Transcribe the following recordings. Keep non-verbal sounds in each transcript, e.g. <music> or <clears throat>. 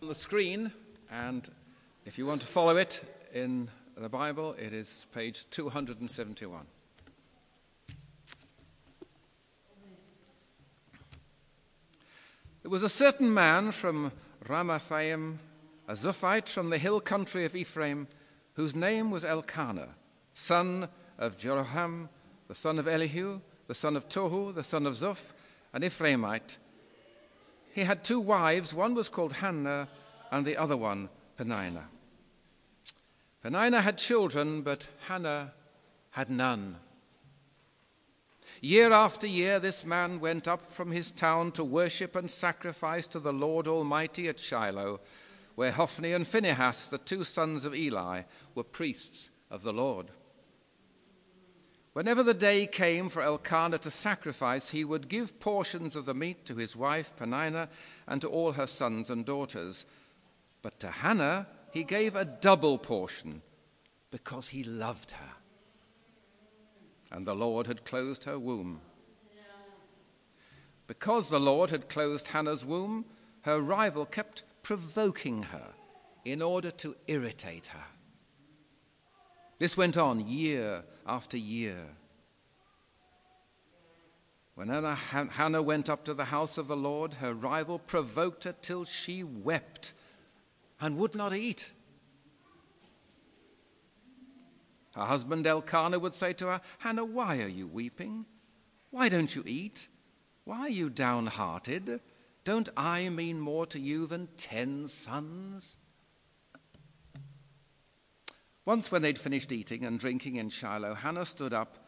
on the screen, and if you want to follow it in the Bible, it is page 271. There was a certain man from Ramathaim, a Zuphite from the hill country of Ephraim, whose name was Elkanah, son of Jeroham, the son of Elihu, the son of Tohu, the son of Zoph, an Ephraimite. He had two wives, one was called Hannah, and the other one Peninnah. Peninnah had children, but Hannah had none. Year after year, this man went up from his town to worship and sacrifice to the Lord Almighty at Shiloh, where Hophni and Phinehas, the two sons of Eli, were priests of the Lord. Whenever the day came for Elkanah to sacrifice, he would give portions of the meat to his wife Peninnah and to all her sons and daughters. But to Hannah he gave a double portion because he loved her. And the Lord had closed her womb. Because the Lord had closed Hannah's womb, her rival kept provoking her in order to irritate her. This went on year after year. When Hannah went up to the house of the Lord, her rival provoked her till she wept and would not eat. Her husband Elkanah would say to her, Hannah, why are you weeping? Why don't you eat? Why are you downhearted? Don't I mean more to you than ten sons? Once, when they'd finished eating and drinking in Shiloh, Hannah stood up.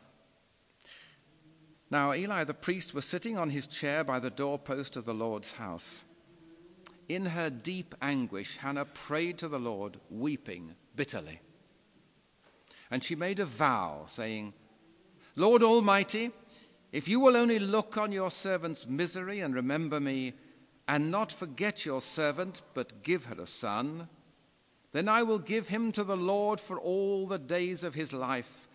Now, Eli the priest was sitting on his chair by the doorpost of the Lord's house. In her deep anguish, Hannah prayed to the Lord, weeping bitterly. And she made a vow, saying, Lord Almighty, if you will only look on your servant's misery and remember me, and not forget your servant, but give her a son, then I will give him to the Lord for all the days of his life,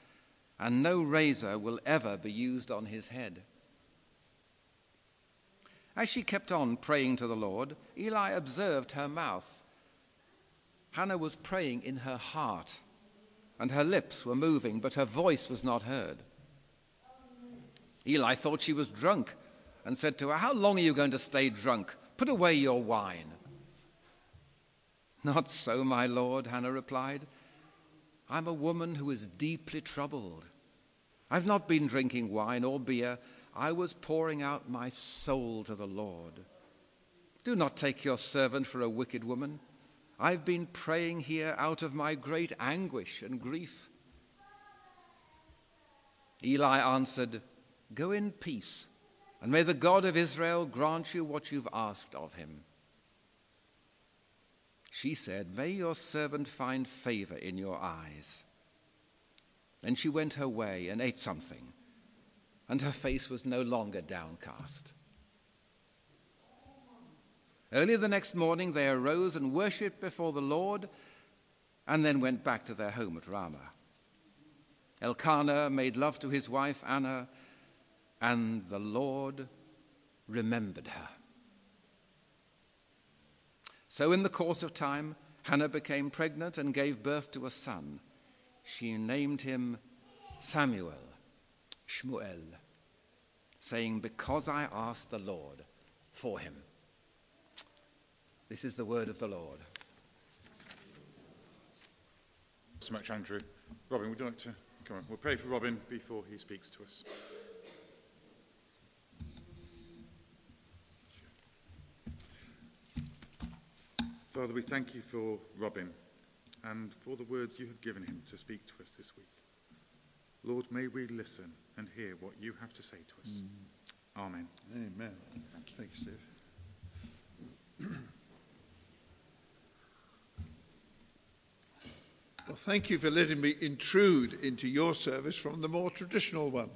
and no razor will ever be used on his head. As she kept on praying to the Lord, Eli observed her mouth. Hannah was praying in her heart, and her lips were moving, but her voice was not heard. Eli thought she was drunk and said to her, How long are you going to stay drunk? Put away your wine. Not so, my lord, Hannah replied. I'm a woman who is deeply troubled. I've not been drinking wine or beer. I was pouring out my soul to the Lord. Do not take your servant for a wicked woman. I've been praying here out of my great anguish and grief. Eli answered, Go in peace, and may the God of Israel grant you what you've asked of him. She said, May your servant find favor in your eyes. Then she went her way and ate something, and her face was no longer downcast. Early the next morning, they arose and worshipped before the Lord, and then went back to their home at Ramah. Elkanah made love to his wife Hannah, and the Lord remembered her. So, in the course of time, Hannah became pregnant and gave birth to a son. She named him Samuel, Shmuel, saying, Because I asked the Lord for him. This is the word of the Lord. so much, Andrew. Robin, would you like to come on? We'll pray for Robin before he speaks to us. Father, we thank you for Robin and for the words you have given him to speak to us this week. Lord, may we listen and hear what you have to say to us. Mm. Amen. Amen. Thank you, thank you Steve. <clears throat> well, thank you for letting me intrude into your service from the more traditional one.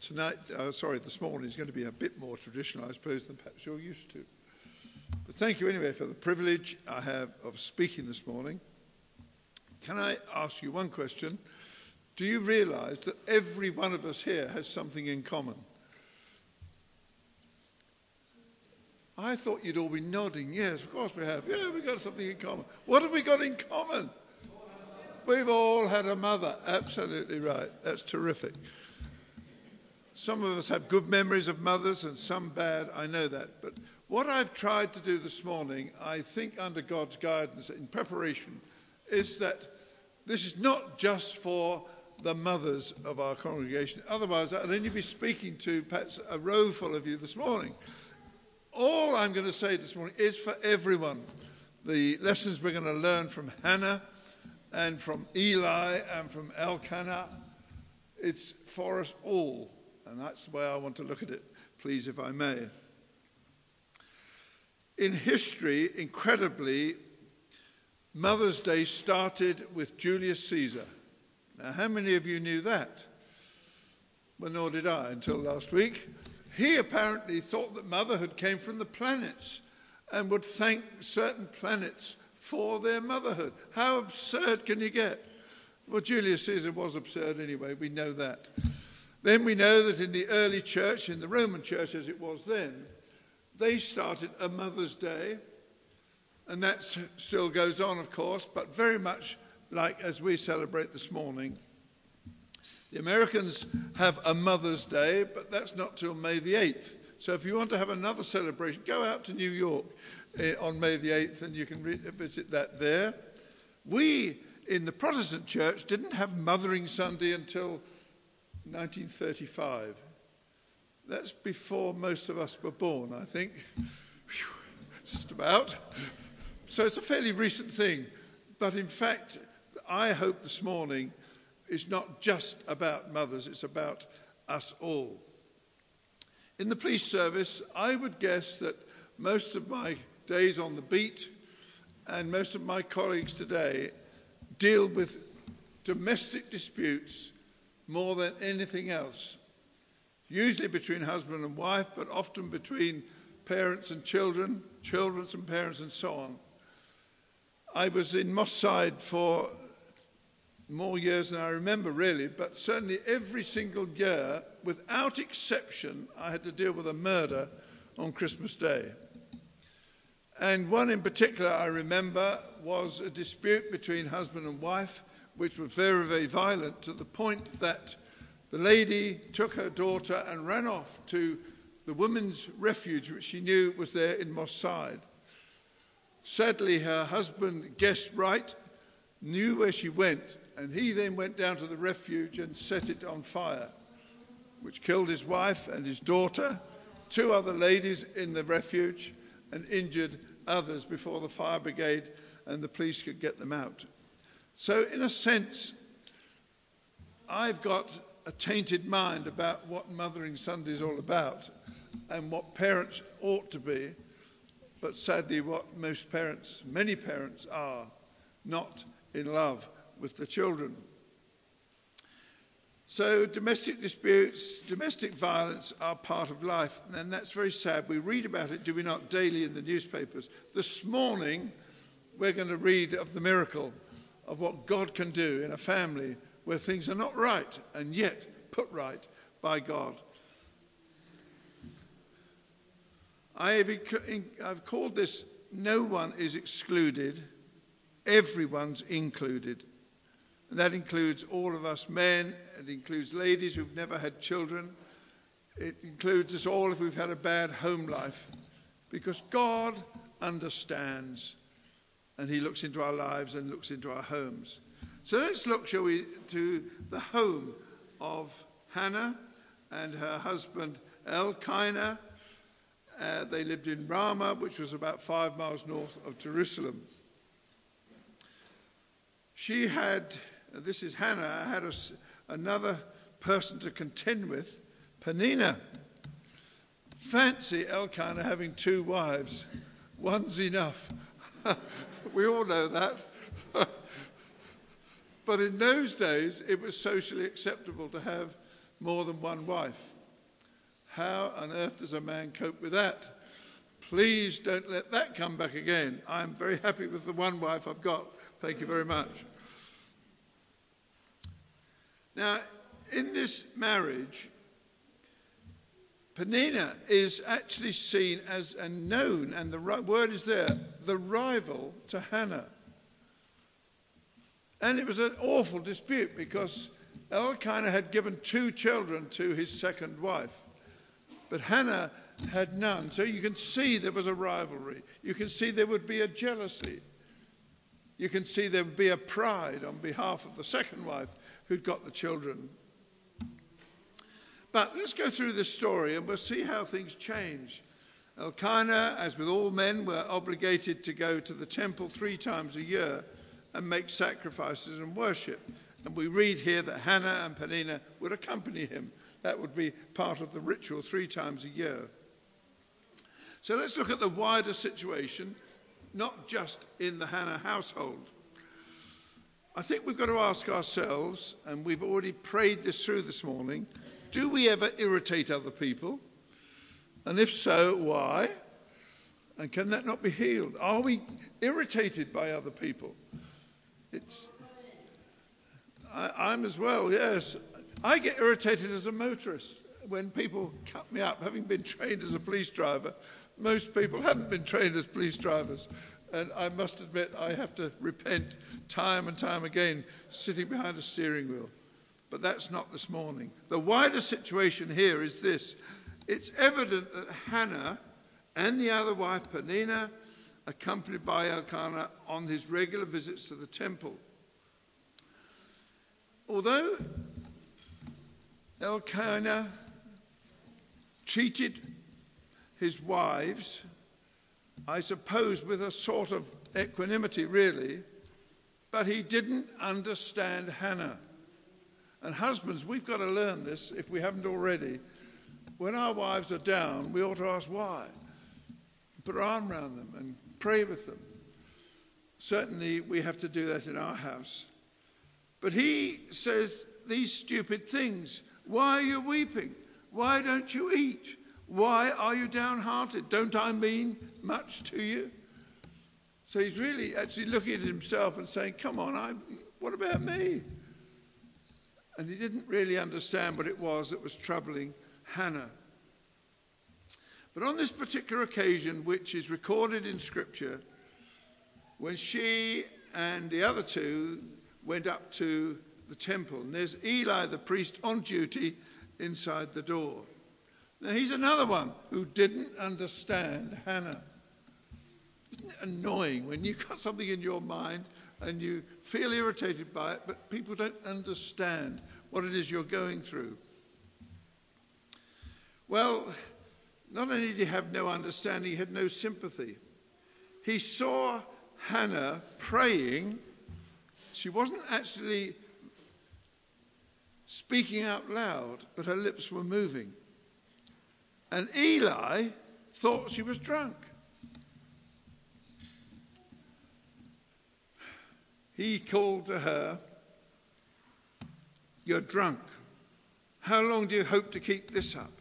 Tonight, uh, sorry, this morning is going to be a bit more traditional, I suppose, than perhaps you're used to. But thank you anyway for the privilege I have of speaking this morning. Can I ask you one question? Do you realize that every one of us here has something in common? I thought you'd all be nodding. Yes, of course we have. Yeah, we've got something in common. What have we got in common? We've all had a mother. Absolutely right. That's terrific. Some of us have good memories of mothers and some bad. I know that. But what I've tried to do this morning, I think under God's guidance in preparation, is that this is not just for the mothers of our congregation. Otherwise, I'd only be speaking to perhaps a row full of you this morning. All I'm going to say this morning is for everyone. The lessons we're going to learn from Hannah and from Eli and from Elkanah, it's for us all. And that's the way I want to look at it, please, if I may. In history, incredibly, Mother's Day started with Julius Caesar. Now, how many of you knew that? Well, nor did I until last week. He apparently thought that motherhood came from the planets and would thank certain planets for their motherhood. How absurd can you get? Well, Julius Caesar was absurd anyway, we know that. Then we know that in the early church, in the Roman church as it was then, they started a Mother's Day, and that still goes on, of course, but very much like as we celebrate this morning. The Americans have a Mother's Day, but that's not till May the 8th. So if you want to have another celebration, go out to New York eh, on May the 8th and you can visit that there. We in the Protestant church didn't have Mothering Sunday until 1935. That's before most of us were born, I think. just about. So it's a fairly recent thing. But in fact, I hope this morning is not just about mothers, it's about us all. In the police service, I would guess that most of my days on the beat and most of my colleagues today deal with domestic disputes more than anything else. Usually between husband and wife, but often between parents and children, children and parents, and so on. I was in Moss Side for more years than I remember, really, but certainly every single year, without exception, I had to deal with a murder on Christmas Day. And one in particular I remember was a dispute between husband and wife, which was very, very violent to the point that the lady took her daughter and ran off to the women's refuge, which she knew was there in Moss Side. Sadly, her husband guessed right, knew where she went, and he then went down to the refuge and set it on fire, which killed his wife and his daughter, two other ladies in the refuge, and injured others before the fire brigade and the police could get them out. So, in a sense, I've got a tainted mind about what Mothering Sunday is all about and what parents ought to be, but sadly, what most parents, many parents, are not in love with the children. So, domestic disputes, domestic violence are part of life, and that's very sad. We read about it, do we not, daily in the newspapers. This morning, we're going to read of the miracle of what God can do in a family where things are not right and yet put right by God. I have, I've called this No One is Excluded, Everyone's Included. And that includes all of us men, it includes ladies who've never had children, it includes us all if we've had a bad home life. Because God understands and He looks into our lives and looks into our homes. So let's look, shall we, to the home of Hannah and her husband Elkanah. Uh, they lived in Ramah, which was about five miles north of Jerusalem. She had this is Hannah, had a, another person to contend with, Peninnah. Fancy Elkanah having two wives. One's enough. <laughs> we all know that. But in those days, it was socially acceptable to have more than one wife. How on earth does a man cope with that? Please don't let that come back again. I'm very happy with the one wife I've got. Thank you very much. Now, in this marriage, Peninnah is actually seen as and known, and the word is there, the rival to Hannah. And it was an awful dispute because Elkanah had given two children to his second wife, but Hannah had none. So you can see there was a rivalry. You can see there would be a jealousy. You can see there would be a pride on behalf of the second wife who'd got the children. But let's go through this story and we'll see how things change. Elkanah, as with all men, were obligated to go to the temple three times a year and make sacrifices and worship. And we read here that Hannah and Peninnah would accompany him. That would be part of the ritual three times a year. So let's look at the wider situation, not just in the Hannah household. I think we've got to ask ourselves, and we've already prayed this through this morning do we ever irritate other people? And if so, why? And can that not be healed? Are we irritated by other people? It's, I, am as well, yes. I get irritated as a motorist when people cut me up, having been trained as a police driver. Most people haven't been trained as police drivers. And I must admit, I have to repent time and time again sitting behind a steering wheel. But that's not this morning. The wider situation here is this it's evident that Hannah and the other wife, Peninnah, accompanied by Elkanah on his regular visits to the temple. Although Elkanah treated his wives, I suppose, with a sort of equanimity, really, but he didn't understand Hannah. And husbands, we've got to learn this if we haven't already. When our wives are down, we ought to ask why. Put our arm around them and pray with them. Certainly, we have to do that in our house. But he says these stupid things. Why are you weeping? Why don't you eat? Why are you downhearted? Don't I mean much to you? So he's really actually looking at himself and saying, Come on, I, what about me? And he didn't really understand what it was that was troubling Hannah. But on this particular occasion, which is recorded in Scripture, when she and the other two went up to the temple, and there's Eli the priest on duty inside the door. Now, he's another one who didn't understand Hannah. Isn't it annoying when you've got something in your mind and you feel irritated by it, but people don't understand what it is you're going through? Well, not only did he have no understanding, he had no sympathy. He saw Hannah praying. She wasn't actually speaking out loud, but her lips were moving. And Eli thought she was drunk. He called to her, You're drunk. How long do you hope to keep this up?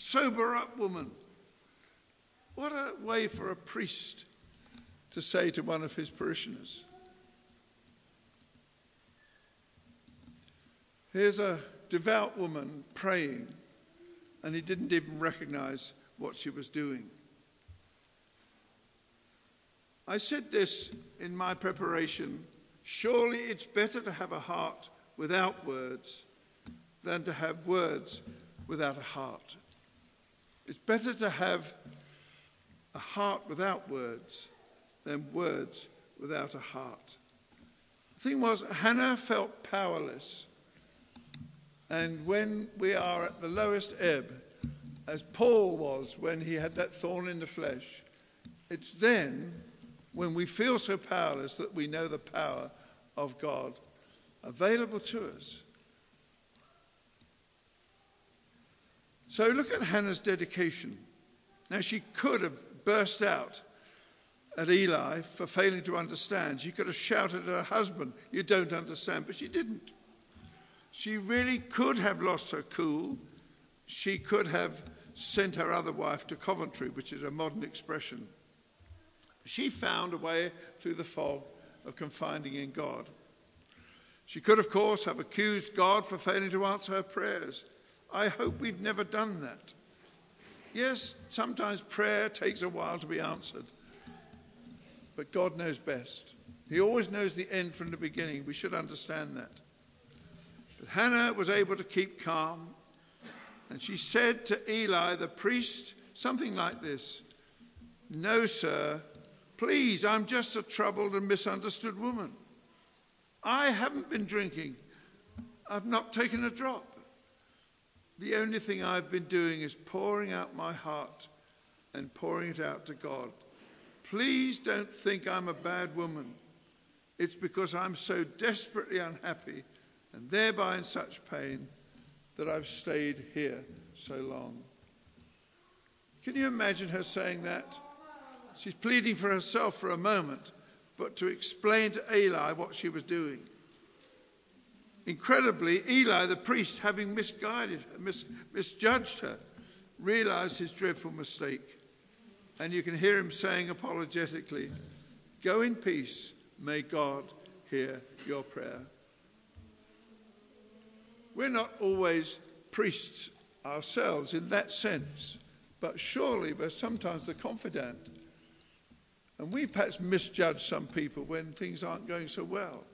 Sober up, woman. What a way for a priest to say to one of his parishioners. Here's a devout woman praying, and he didn't even recognize what she was doing. I said this in my preparation surely it's better to have a heart without words than to have words without a heart. It's better to have a heart without words than words without a heart. The thing was, Hannah felt powerless. And when we are at the lowest ebb, as Paul was when he had that thorn in the flesh, it's then when we feel so powerless that we know the power of God available to us. So look at Hannah's dedication. Now, she could have burst out at Eli for failing to understand. She could have shouted at her husband, You don't understand, but she didn't. She really could have lost her cool. She could have sent her other wife to Coventry, which is a modern expression. She found a way through the fog of confiding in God. She could, of course, have accused God for failing to answer her prayers. I hope we've never done that. Yes, sometimes prayer takes a while to be answered, but God knows best. He always knows the end from the beginning. We should understand that. But Hannah was able to keep calm, and she said to Eli, the priest, something like this No, sir, please, I'm just a troubled and misunderstood woman. I haven't been drinking, I've not taken a drop. The only thing I've been doing is pouring out my heart and pouring it out to God. Please don't think I'm a bad woman. It's because I'm so desperately unhappy and thereby in such pain that I've stayed here so long. Can you imagine her saying that? She's pleading for herself for a moment, but to explain to Eli what she was doing. Incredibly, Eli, the priest, having misguided mis- misjudged her, realized his dreadful mistake. And you can hear him saying apologetically, Go in peace. May God hear your prayer. We're not always priests ourselves in that sense, but surely we're sometimes the confidant. And we perhaps misjudge some people when things aren't going so well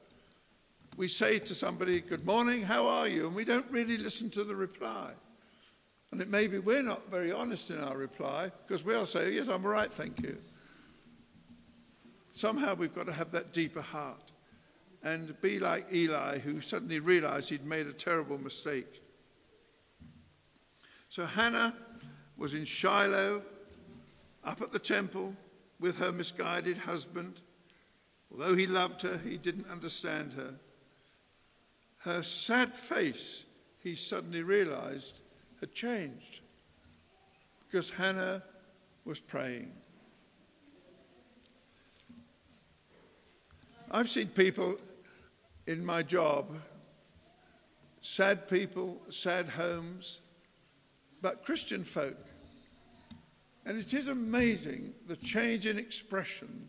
we say to somebody, Good morning, how are you? And we don't really listen to the reply. And it may be we're not very honest in our reply because we'll say, oh, Yes, I'm all right, thank you. Somehow we've got to have that deeper heart and be like Eli, who suddenly realized he'd made a terrible mistake. So Hannah was in Shiloh, up at the temple with her misguided husband. Although he loved her, he didn't understand her her sad face, he suddenly realized, had changed because Hannah was praying. I've seen people in my job, sad people, sad homes, but Christian folk. And it is amazing the change in expression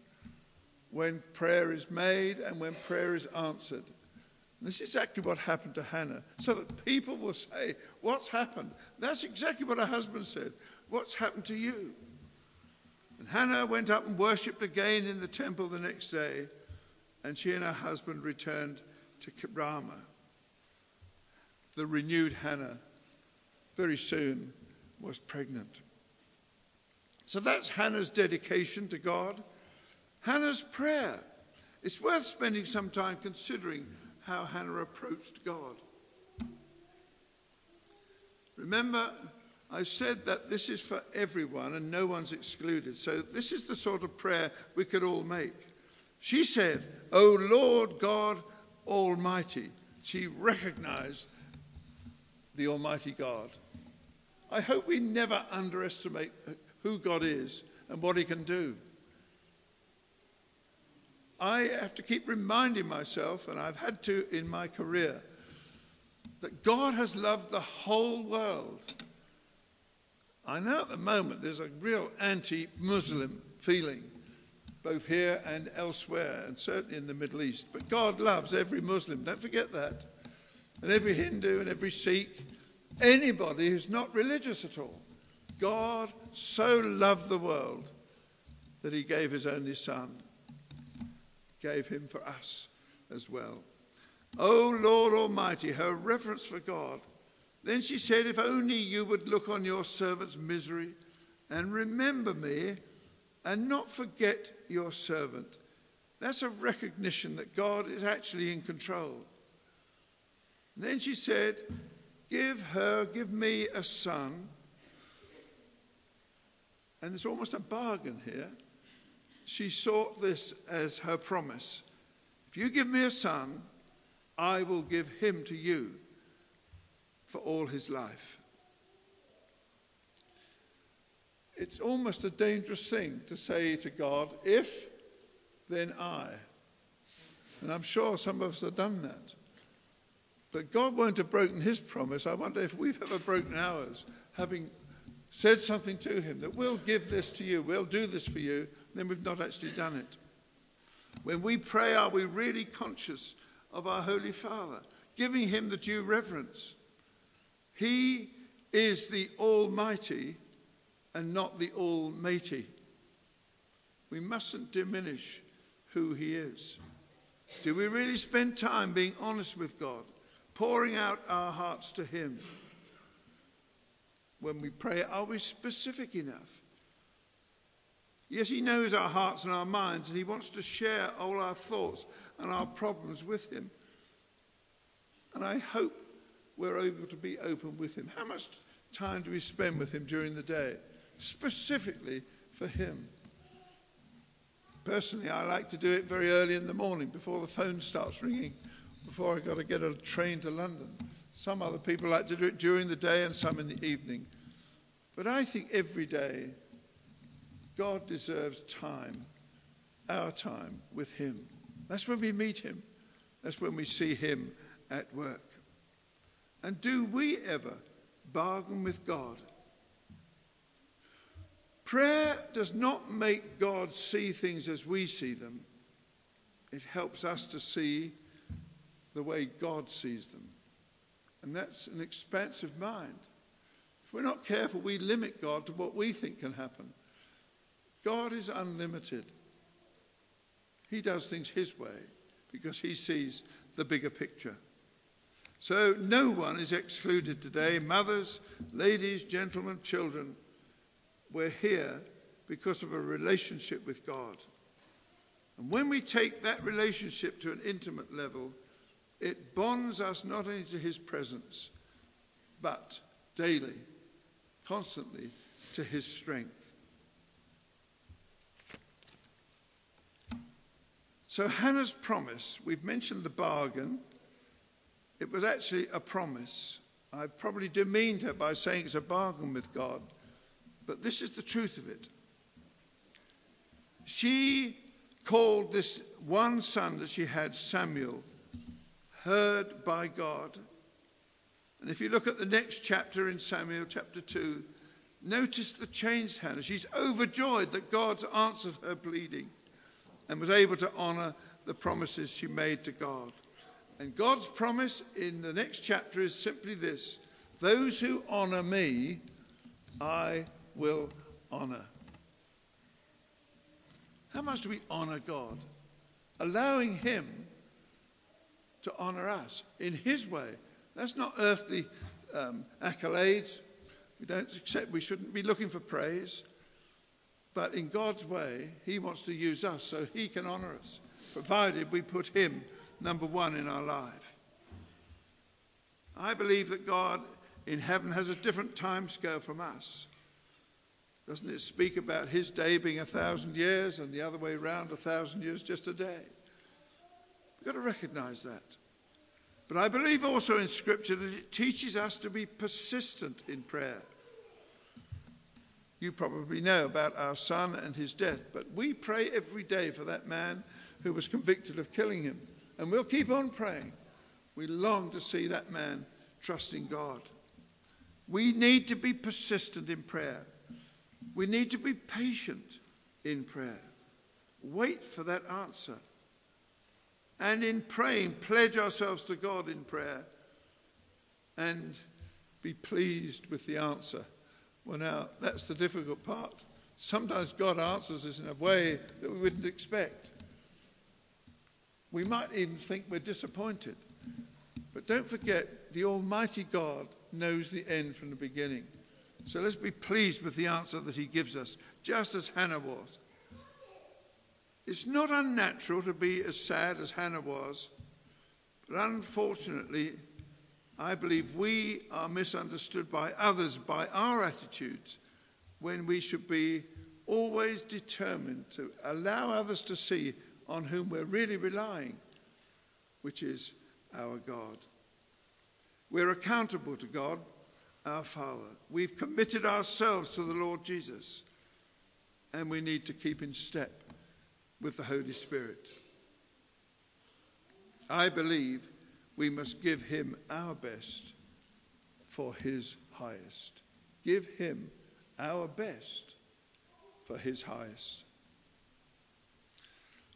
when prayer is made and when prayer is answered. This is exactly what happened to Hannah. So that people will say, What's happened? That's exactly what her husband said. What's happened to you? And Hannah went up and worshipped again in the temple the next day, and she and her husband returned to Ramah. The renewed Hannah very soon was pregnant. So that's Hannah's dedication to God. Hannah's prayer. It's worth spending some time considering how Hannah approached God. Remember, I said that this is for everyone and no one's excluded. So, this is the sort of prayer we could all make. She said, O Lord God Almighty. She recognized the Almighty God. I hope we never underestimate who God is and what He can do. I have to keep reminding myself, and I've had to in my career, that God has loved the whole world. I know at the moment there's a real anti Muslim feeling, both here and elsewhere, and certainly in the Middle East. But God loves every Muslim, don't forget that. And every Hindu and every Sikh, anybody who's not religious at all. God so loved the world that he gave his only son gave him for us as well. Oh Lord Almighty, her reverence for God. Then she said, If only you would look on your servant's misery and remember me and not forget your servant. That's a recognition that God is actually in control. And then she said, Give her, give me a son. And there's almost a bargain here she sought this as her promise. If you give me a son, I will give him to you for all his life. It's almost a dangerous thing to say to God, if, then I. And I'm sure some of us have done that. But God won't have broken his promise. I wonder if we've ever broken ours, having said something to him that we'll give this to you, we'll do this for you, then we've not actually done it. When we pray, are we really conscious of our Holy Father, giving him the due reverence? He is the Almighty, and not the Almighty. We mustn't diminish who He is. Do we really spend time being honest with God, pouring out our hearts to Him? When we pray, are we specific enough? Yes, He knows our hearts and our minds, and He wants to share all our thoughts and our problems with Him. And I hope we're able to be open with Him. How much time do we spend with Him during the day, specifically for Him? Personally, I like to do it very early in the morning before the phone starts ringing, before I've got to get a train to London. Some other people like to do it during the day and some in the evening. But I think every day God deserves time, our time with Him. That's when we meet Him, that's when we see Him at work. And do we ever bargain with God? Prayer does not make God see things as we see them. It helps us to see the way God sees them. And that's an expansive mind. If we're not careful, we limit God to what we think can happen. God is unlimited. He does things His way because He sees the bigger picture. So no one is excluded today. Mothers, ladies, gentlemen, children, we're here because of a relationship with God. And when we take that relationship to an intimate level, it bonds us not only to His presence, but daily, constantly to His strength. So, Hannah's promise, we've mentioned the bargain. It was actually a promise. I probably demeaned her by saying it's a bargain with God, but this is the truth of it. She called this one son that she had, Samuel, heard by God. And if you look at the next chapter in Samuel, chapter 2, notice the changed Hannah. She's overjoyed that God's answered her pleading and was able to honor the promises she made to God. And God's promise in the next chapter is simply this Those who honor me, I will honor. How much do we honor God? Allowing Him to honor us in His way. That's not earthly um, accolades. We don't accept, we shouldn't be looking for praise. But in God's way, He wants to use us so He can honor us, provided we put Him number one in our life. I believe that God in heaven has a different time scale from us. Doesn't it speak about His day being a thousand years and the other way around, a thousand years just a day? Got to recognize that. But I believe also in Scripture that it teaches us to be persistent in prayer. You probably know about our son and his death, but we pray every day for that man who was convicted of killing him. And we'll keep on praying. We long to see that man trusting God. We need to be persistent in prayer. We need to be patient in prayer. Wait for that answer. And in praying, pledge ourselves to God in prayer and be pleased with the answer. Well, now, that's the difficult part. Sometimes God answers us in a way that we wouldn't expect. We might even think we're disappointed. But don't forget, the Almighty God knows the end from the beginning. So let's be pleased with the answer that He gives us, just as Hannah was. It's not unnatural to be as sad as Hannah was, but unfortunately, I believe we are misunderstood by others by our attitudes when we should be always determined to allow others to see on whom we're really relying, which is our God. We're accountable to God, our Father. We've committed ourselves to the Lord Jesus, and we need to keep in step with the Holy Spirit. I believe we must give him our best for his highest. Give him our best for his highest.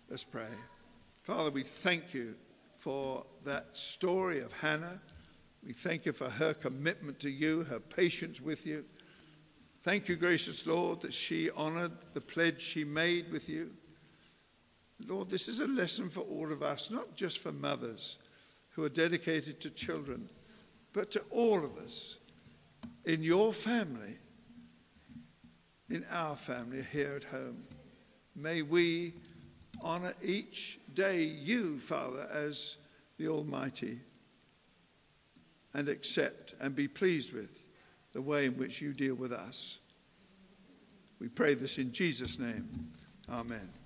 Let's pray. Father, we thank you for that story of Hannah. We thank you for her commitment to you, her patience with you. Thank you, gracious Lord, that she honored the pledge she made with you. Lord, this is a lesson for all of us, not just for mothers who are dedicated to children, but to all of us in your family, in our family here at home. May we honor each day you, Father, as the Almighty, and accept and be pleased with the way in which you deal with us. We pray this in Jesus' name. Amen.